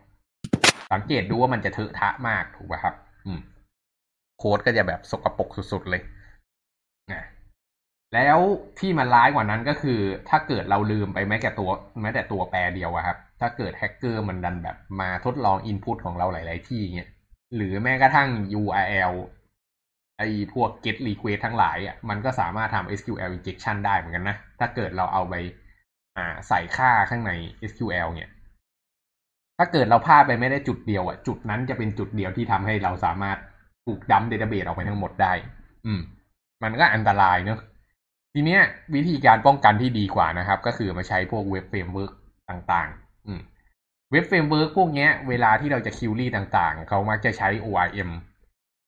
A: สังเกตดูว่ามันจะเถอะทะมากถูกไหมครับ อืม โค้ดก็จะแบบสกปรกสุดๆเลยนะแล้วที่มันร้ายกว่านั้นก็คือ ถ้าเกิดเราลืมไปแม้แต่ตัว แม้แต่ตัวแปรเดียวอะครับ ถ้าเกิดแฮกเกอร์มันดันแบบมาทดลองอินพุตของเราหลาย ๆ ที่เงี้ยหรือแม้กระทั่ง URL ไอ้พวก get request ทั้งหลายอะมันก็สามารถทำ SQL injection ได้เหมือนกันนะ ถ้าเกิดเราเอาไปอ่าใส่ค่าข้างใน SQL เนี่ย ถ้าเกิดเราพลาดไปไม่ได้จุดเดียวอะ จุดนั้นจะเป็นจุดเดียวที่ทำให้เราสามารถถูกดัมเดต้าเบสออกไปทั้งหมดได้ อืม มันก็อันตรายเนอะทีเนี้ย วิธีการป้องกันที่ดีกว่านะครับ ก็คือมาใช้พวก web framework ต่างๆ อืม web framework พวกเนี้ย เวลาที่เราจะ query ต่างๆ เขามักจะใช้ ORM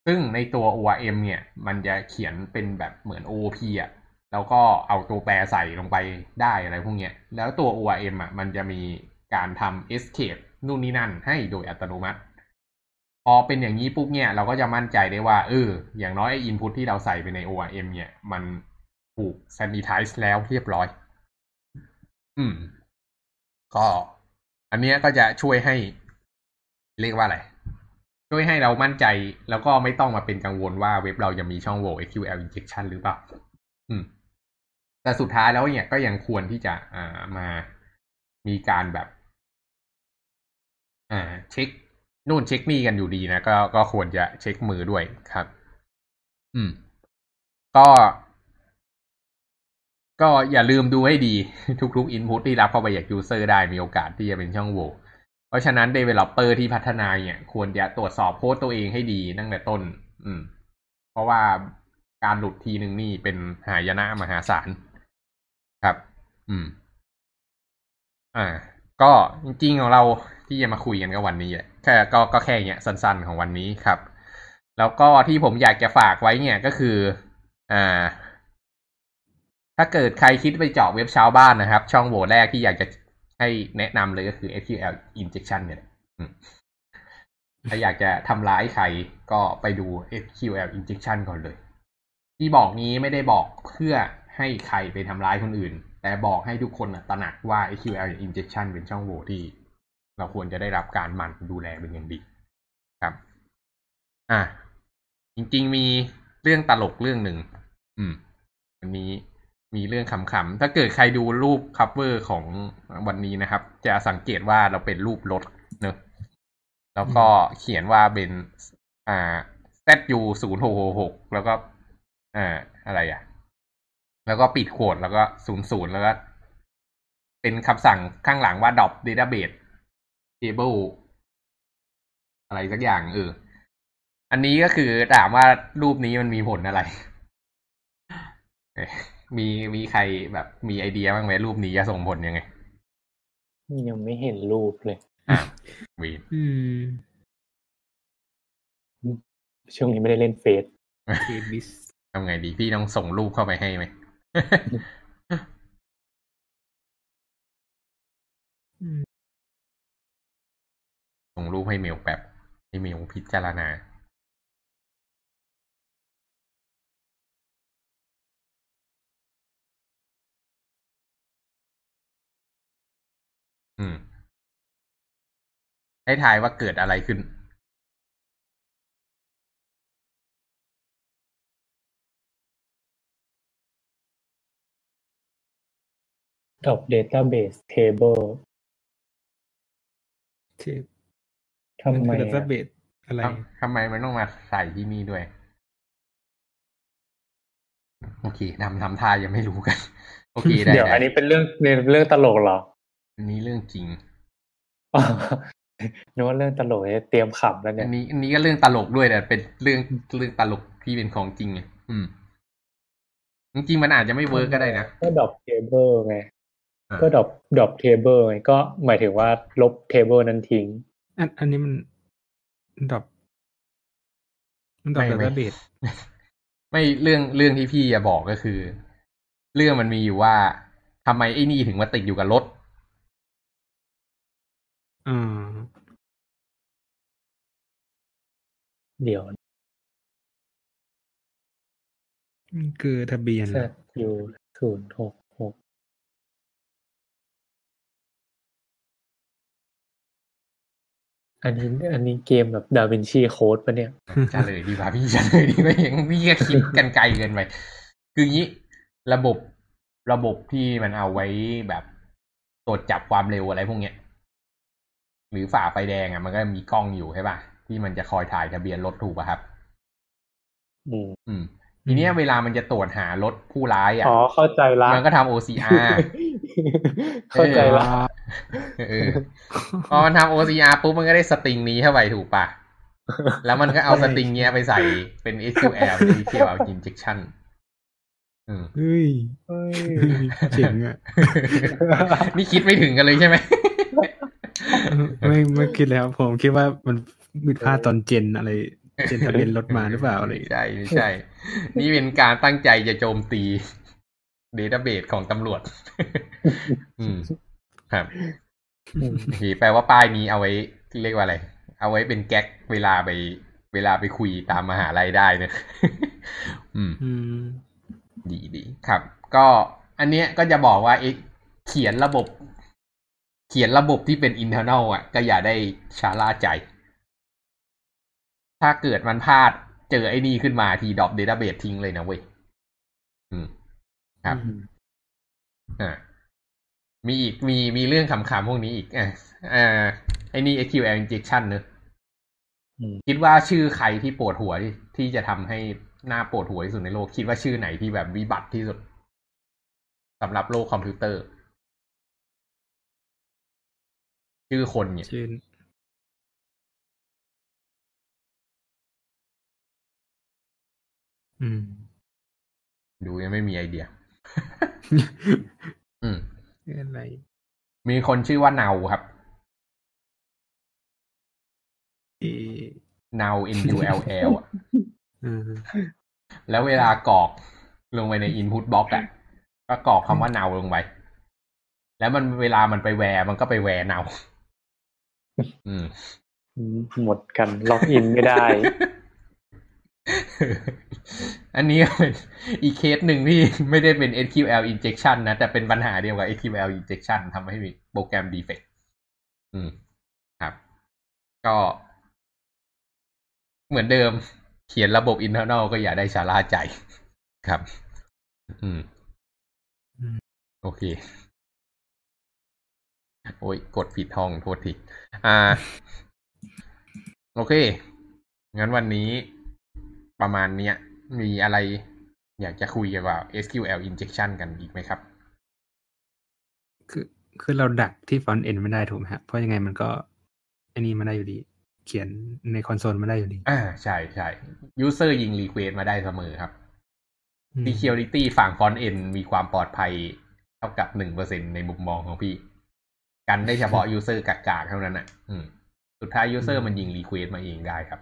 A: ซึ่งในตัว ORM เนี่ย มันจะเขียนเป็นแบบเหมือน OOP อะ แล้วก็เอาตัวแปรใส่ลงไปได้อะไรพวกเนี้ย แล้วตัว ORM อะ มันจะมีการทำ escape นู่นนี่นั่นให้โดยอัตโนมัติ พอเป็นอย่างนี้ปุ๊บเนี่ย เราก็จะมั่นใจได้ว่า เออ อย่างน้อยไอ้ input ที่เราใส่ไปใน ORM เนี่ย มันถูก sanitize แล้วเรียบร้อย อืม ก็ อันเนี้ยก็จะช่วยให้ เรียกว่าอะไร ช่วยให้เรามั่นใจ แล้วก็ไม่ต้องมาเป็นกังวลว่าเว็บเราจะมีช่องโหว่ SQL injection หรือเปล่าอืม แต่สุดท้ายแล้วเนี่ยก็ยังควรที่จะอ่ามามีการแบบ อ่า เช็คนู่นเช็คนี่กันอยู่ดีนะก็ก็ควรจะเช็คมือด้วยครับ อืม ก็ ก็อย่าลืมดูให้ดี ทุกๆ input ที่รับเข้าไปจาก user ได้มีโอกาสที่จะเป็นช่องโหว่ เพราะฉะนั้น developer ที่พัฒนาเนี่ย ควรจะตรวจสอบโค้ดตัวเองให้ดีตั้งแต่ต้น อืม เพราะว่าการหลุดทีหนึ่งนี่เป็นหายนะมหาศาลครับ อืม อ่า ก็จริงๆของเราที่จะมาคุยกันก็วันนี้แหละแค่ก็ก็แค่เนี้ยสั้นๆของวันนี้ครับ แล้วก็ที่ผมอยากจะฝากไว้เนี่ยก็คือ อ่า ถ้าเกิดใครคิดไปเจาะเว็บชาวบ้านนะครับ ช่องโหว่แรกที่อยากจะ ให้แนะนำเลยก็คือ SQL injection เนี่ยถ้าอยากจะทำร้ายใครก็ไปดู SQL injection ก่อนเลย ที่บอกนี้ไม่ได้บอกเพื่อให้ใครไปทำร้ายคนอื่น แต่บอกให้ทุกคนตระหนักว่า SQL injection เป็นช่องโหว่ที่ เราควรจะได้รับการหมั่นดูแลเป็นอย่างดีครับ อะจริงๆมีเรื่องตลกเรื่องหนึ่ง อืม วันนี้ มีเรื่องขำๆ ถ้าเกิดใครดูรูป cover ของวันนี้นะครับ จะสังเกตว่าเราเป็นรูปรถเนอะแล้วก็เขียนว่าเป็นอ่า ZU ศูนย์หกหกแล้วก็อ่าอะไรอะ แล้วก็ปิดโขดแล้วก็ศูนย์ศูนย์แล้วก็เป็นคำสั่งข้างหลังว่า drop database table อะไรสักอย่างเออ อันนี้ก็คือถามว่ารูปนี้มันมีผลอะไร มีมีใครแบบมีไอเดียบ้างไหมรูปนี้จะส่งผลยังไง
B: ยังไม่เห็นรูปเลย
A: อะวี
C: อืม
B: ช่วงนี้ไม่ได้เล่นเฟซ
C: เคบิส
A: ทำไงดีพี่ต้องส่งรูปเข้าไปให้ไหมส่งรูปให้เมลแป๊บให้เมลพิจารณา อืม ให้ทายว่าเกิดอะไรขึ้น
B: ดอก database table
C: เทป
B: ทำไม
C: ดัต
B: อะ
C: เบสอะไร
A: ทำทำไมมันต้องมาใส่ที่นี่ด้วย โอเคทำทำท่ายังไม่รู้กัน โอเคได้
B: เดี๋ยว อันนี้เป็นเรื่องเรื่องตลกเหรอ
A: อันนี้เรื่องจริง
B: นึกว่าเรื่องตลกเตรียมขำแล้วเนี่ยอั
A: นนี้อันนี้ก็เรื่องตลกด้วยแต่เป็นเรื่องเรื่องตลกที่เป็นของจริงไงอืม จริงๆมันอาจจะไม่ work ก็ได้นะ
B: ก็ drop table ไง
A: อ่า
B: ก็ drop drop table ไงก็หมายถึงว่าลบ table นั้นทิ้ง
C: อันอันนี้มัน drop มัน drop database
A: ไม่
C: เรื่
A: องเรื่องที่พี่จะบอกก็คือ เรื่องมันมีอยู่ว่าทำไมไอ้นี่ถึงมาติดอยู่กับรถ
C: อ่า
B: เดี๋ยว
C: มันคือทะเบียน
B: Z U ศูนย์หกหกอันนี้อันนี้เกมแบบดาวินชีโค้ดปะเนี่ย
A: จะเลยดีกว่าพี่จะเลยดีกว่าเองพี่ก็คิดกันไกลเกินไปคืองี้ระบบระบบที่มันเอาไว้แบบตรวจจับความเร็วอะไรพวกเนี้ย หรือฝ่าไฟแดงอะมันก็มีกล้องอยู่ใช่ป่ะที่มันจะคอยถ่ายทะเบียนรถถูกป่ะครับ
B: อืม
A: อืมทีเนี้ยเวลามันจะตรวจหารถผู้ร้ายอะ
B: อ๋อเข้าใจละ
A: มันก็ทำ OCR
B: เข้าใจละ
A: เออพอมันทำ OCR ปุ๊บมันก็ได้สตริงนี้เข้าไปถูกป่ะ แล้วมันก็เอาสตริงเนี้ยไปใส่เป็น SQL เป็น SQL injection อืม
C: เฮ้ย
B: เฮ้ย
C: เจ๋งอะ
A: นี่คิดไม่ถึงกันเลยใช่ไหม
C: ไม่ไม่คิดแล้วผมคิดว่ามันมีพลาดตอนเจนอะไร เจนทะเบียนรถมาหรือเปล่าอะไรอย่าง
A: ไม่
C: เงี้ย
A: ใช่ไม่ใช่ นี่เป็นการตั้งใจจะโจมตีเดต้าเบสของตำรวจ อืม ครับ
B: อืม
A: โอเคแปลว่าป้ายนี้เอาไว้เรียกว่าอะไร เอาไว้เป็น gag เวลาไป เวลาไปคุยตามมหาลัยได้นะอืม
C: อืม
A: ดีดีครับ ก็อันเนี้ยก็จะบอกว่าเอะเขียนระบบ เขียนระบบที่เป็น internal อะ ก็อย่าได้ชะล่าใจ ถ้าเกิดมันพลาดเจอไอ้นี่ขึ้นมาที drop database ทิ้งเลยนะเว้ย อืม ครับ
B: อืม
A: อ่า มีอีก มี มีเรื่องขำๆพวกนี้อีก อ่าอ่าไอ้นี่ SQL injection เนอะ
B: อืม
A: คิดว่าชื่อใครที่ปวดหัวที่ที่จะทำให้หน้าปวดหัวที่สุดในโลก คิดว่าชื่อไหนที่แบบวิบัติที่สุดสำหรับโลกคอมพิวเตอร์ ชื่อคนเนี่ย
C: ชื่ออืม
A: ดูยังไม่มีไอเดีย อืม
C: อะไร
A: มีคนชื่อว่าเนาครับ
C: เอ
A: เนา N U L L อะ
C: อ่า
A: แล้วเวลากรอกลงไปใน input box อะ ก็กรอกคำว่าเนาลงไป แล้วมันเวลามันไปแวร์มันก็ไปแวร์เนาอืม
B: อืม หมดกันล็อกอินไม่ได้
A: อันนี้เป็นอีกเคสหนึ่งที่ไม่ได้เป็น SQL injection นะ แต่เป็นปัญหาเดียวกับ SQL injection ทำให้มีโปรแกรม defect อืมครับ ก็ เหมือนเดิม เขียนระบบ internal ก็อย่าได้ชาล่าใจครับ อืม
C: อืม
A: โอเค โอ้ยกดผิดห้องโทษทีอ่า โอเค งั้นวันนี้ประมาณเนี้ย มีอะไรอยากจะคุยเกี่ยวกับ SQL injection กันอีกไหมครับ
C: คือคือเราดักที่ฟอนต์เอ็นไม่ได้ถูกไหมฮะ เพราะยังไงมันก็อันนี้มาได้อยู่ดี เขียนในคอนโซลมาได้อยู่ดี
A: อ่าใช่ใช่ user ยิง request มาได้เสมอครับ
C: อืม
A: security ฝั่ง front end มีความปลอดภัยเท่ากับหนึ่งเปอร์เซ็นในมุมมองของพี่ กันได้เฉพาะ user กากๆเท่านั้นอะ อืม สุดท้าย user มันยิง request มาเองได้ครับ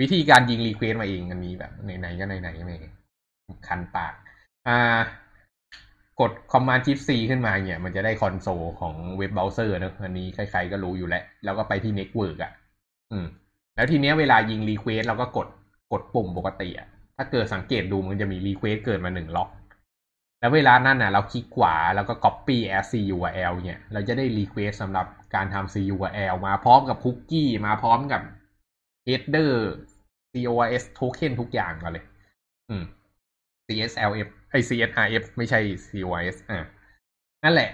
A: วิธีการยิง request มาเองมันมีแบบไหนๆก็ไหนๆไม่คันปาก อ่ากด command shift c ขึ้นมาเนี่ย มันจะได้คอนโซลของ web browser เนอะอันนี้ใครๆก็รู้อยู่แล้ว แล้วก็ไปที่ network อะ อืม แล้วทีเนี้ยเวลายิง request เราก็กดกดปุ่มปกติอะ ถ้าเกิดสังเกตดูมันจะมี request เกิดมาหนึ่งล็อก แล้วเวลานั้นน่ะเราคลิกขวาแล้วก็ copy as CURL เนี่ย เราจะได้ request สำหรับการทำ CURL มาพร้อมกับคุกกี้มาพร้อมกับ header CORS token ทุกอย่างมาเลย อืม CSLF ไอ CSRF ไม่ใช่ CORS อ่านั่นแหละ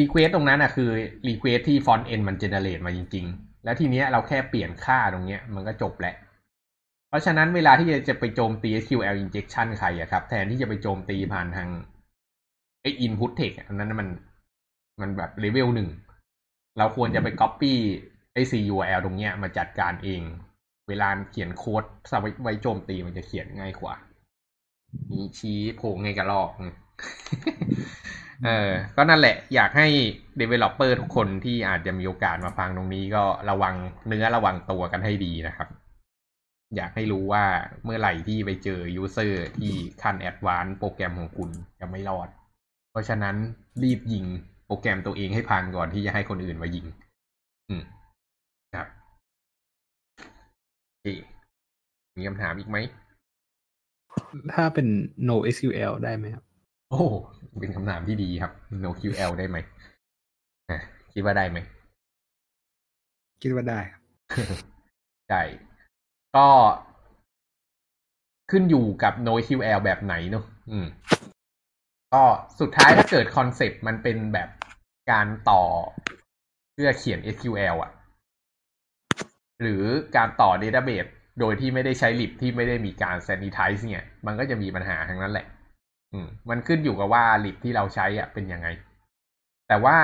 A: request ตรงนั้นอะคือ request ที่ front end มัน generate มาจริง ๆ แล้วทีเนี้ยเราแค่เปลี่ยนค่าตรงเนี้ยมันก็จบแล้วเพราะฉะนั้นเวลาที่จะจะไปโจมตี SQL injection ใครอะครับ แทนที่จะไปโจมตีผ่านทาง ไอ้ input text อันนั้นมันมันแบบเลเวลหนึ่ง เราควรจะไป copy ไอ้ CURL ตรงเนี้ยมาจัดการเอง เวลาเขียนโค้ดสไว้โจมตีมันจะเขียนง่ายกว่า มีชี้โผงไงกระลอกเออ ก็นั่นแหละ อยากให้ developer ทุกคนที่อาจจะมีโอกาสมาฟังตรงนี้ก็ระวังเนื้อระวังตัวกันให้ดีนะครับ อยากให้รู้ว่าเมื่อไหร่ที่ไปเจอ user ที่ขั้นแอดวานโปรแกรมของคุณจะไม่รอด เพราะฉะนั้นรีบยิงโปรแกรมตัวเองให้พังก่อนที่จะให้คนอื่นมายิง อืมครับโอเคมีคำถามอีกไหม
C: ถ้าเป็น no SQL ได้ไหมครับ
A: โอ้ เป็นคำถามที่ดีครับ NoQL ได้ไหมคิดว่าได้ไหม
C: คิดว่าได้ครับ
A: ได้ก็ขึ้นอยู่กับ NoQL แบบไหนเนอะอืม ก็สุดท้ายถ้าเกิดคอนเซปต์มันเป็นแบบการต่อเพื่อเขียน SQL อะหรือการต่อ Database โดยที่ไม่ได้ใช้ lib ที่ไม่ได้มีการ sanitize เนี่ย มันก็จะมีปัญหาทั้งนั้นแหละ อืม มันขึ้นอยู่กับว่า lib ที่เราใช้อะเป็นยังไง แต่ว่า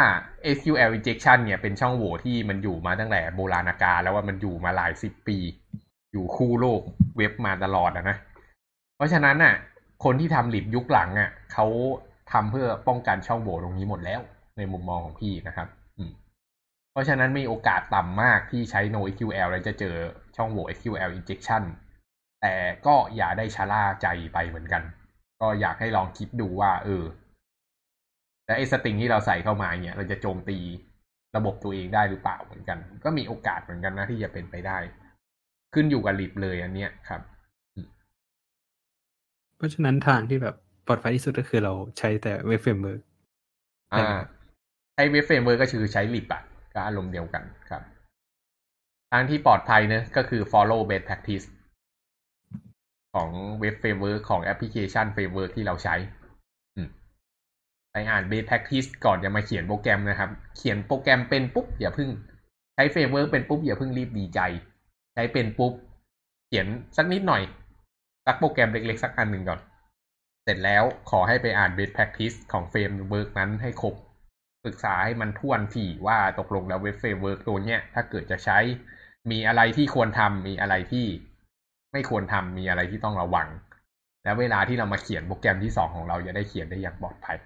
A: SQL injection เนี่ยเป็นช่องโหว่ที่มันอยู่มาตั้งแต่โบราณกาลแล้วว่ามันอยู่มาหลายสิบปี อยู่คู่โลกเว็บมาตลอดอะนะ เพราะฉะนั้นน่ะ คนที่ทำลิบยุคหลังอะเขาทำเพื่อป้องกันช่องโหว่ตรงนี้หมดแล้ว ในมุมมองของพี่นะครับเพราะฉะนั้นมีโอกาสต่ำมากที่ใช้ NoSQL แล้วจะเจอช่องโหว่ SQL injection แต่ก็อย่าได้ชะล่าใจไปเหมือนกัน ก็อยากให้ลองคิดดูว่า เออแล้วไอ้ string ที่เราใส่เข้ามาเนี่ย เราจะโจมตีระบบตัวเองได้หรือเปล่าเหมือนกัน ก็มีโอกาสเหมือนกันนะที่จะเป็นไปได้ ขึ้นอยู่กับ lib เลยอันเนี้ยครับ
C: เพราะฉะนั้นทางที่แบบปลอดภัยที่สุดก็คือเราใช้แต่ web framework
A: อ่าใช้ web framework ก็คือใช้ lib อะก็อารมณ์เดียวกันครับ ทางที่ปลอดภัยเนะก็คือ follow best practice ของ web framework ของ application framework ที่เราใช้อืมไปอ่าน best practice ก่อนจะมาเขียนโปรแกรมนะครับ เขียนโปรแกรมเป็นปุ๊บอย่าเพิ่ง ใช้ framework เป็นปุ๊บอย่าเพิ่งรีบดีใจ ใช้เป็นปุ๊บ เขียนสักนิดหน่อย สักโปรแกรมเล็กๆ สักอันหนึ่งก่อน เสร็จแล้วขอให้ไปอ่าน best practice ของ framework นั้นให้ครบ ศึกษาให้มันถ้วนถี่ว่าตกลงแล้ว web framework ตัวเนี้ย ถ้าเกิดจะใช้มีอะไรที่ควรทำมีอะไรที่ไม่ควรทำมีอะไรที่ต้องระวัง แล้วเวลาที่เรามาเขียนโปรแกรมที่สองของเราจะได้เขียนได้อย่างปลอดภัย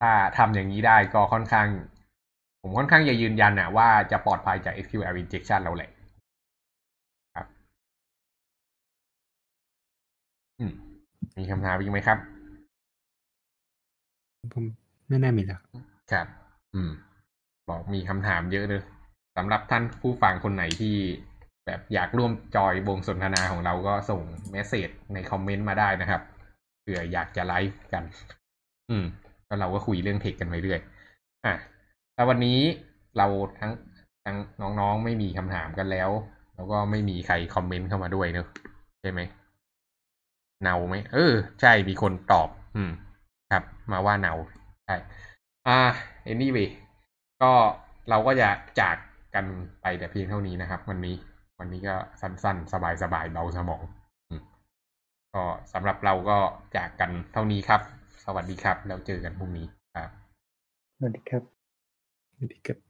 A: ถ้าทำอย่างนี้ได้ก็ค่อนข้าง ผมค่อนข้างจะยืนยันนะว่าจะปลอดภัยจาก SQL injection เราแหละ มีคำถามอีกไหมครับ
C: ผมไม่แน่มีแล้ว
A: ครับ อืม บอกมีคำถามเยอะเลยสำหรับท่านผู้ฟังคนไหนที่แบบอยากร่วมจอยวงสนทนาของเราก็ส่งเมสเซจในคอมเมนต์มาได้นะครับเผื่ออยากจะไลฟ์กัน อืมแล้วเราก็คุยเรื่องเทคกันไปเรื่อย อะแล้ววันนี้เราทั้งทั้งน้องๆไม่มีคำถามกันแล้ว แล้วก็ไม่มีใครคอมเมนต์เข้ามาด้วยเนอะใช่ไหม เนาไหมเออ ใช่มีคนตอบ อืม ครับ มาว่าเนาใช่อ่า anyway ก็เราก็จะจากกันไปแต่เพียงเท่านี้นะครับ วันนี้ วันนี้ก็สั้นๆ สบายๆเบาสมองอืมก็สำหรับเราก็จากกันเท่านี้ครับ สวัสดีครับ แล้วเจอกันพรุ่งนี้ครับ
B: สวัสดีครับ
C: สวัสดีครับ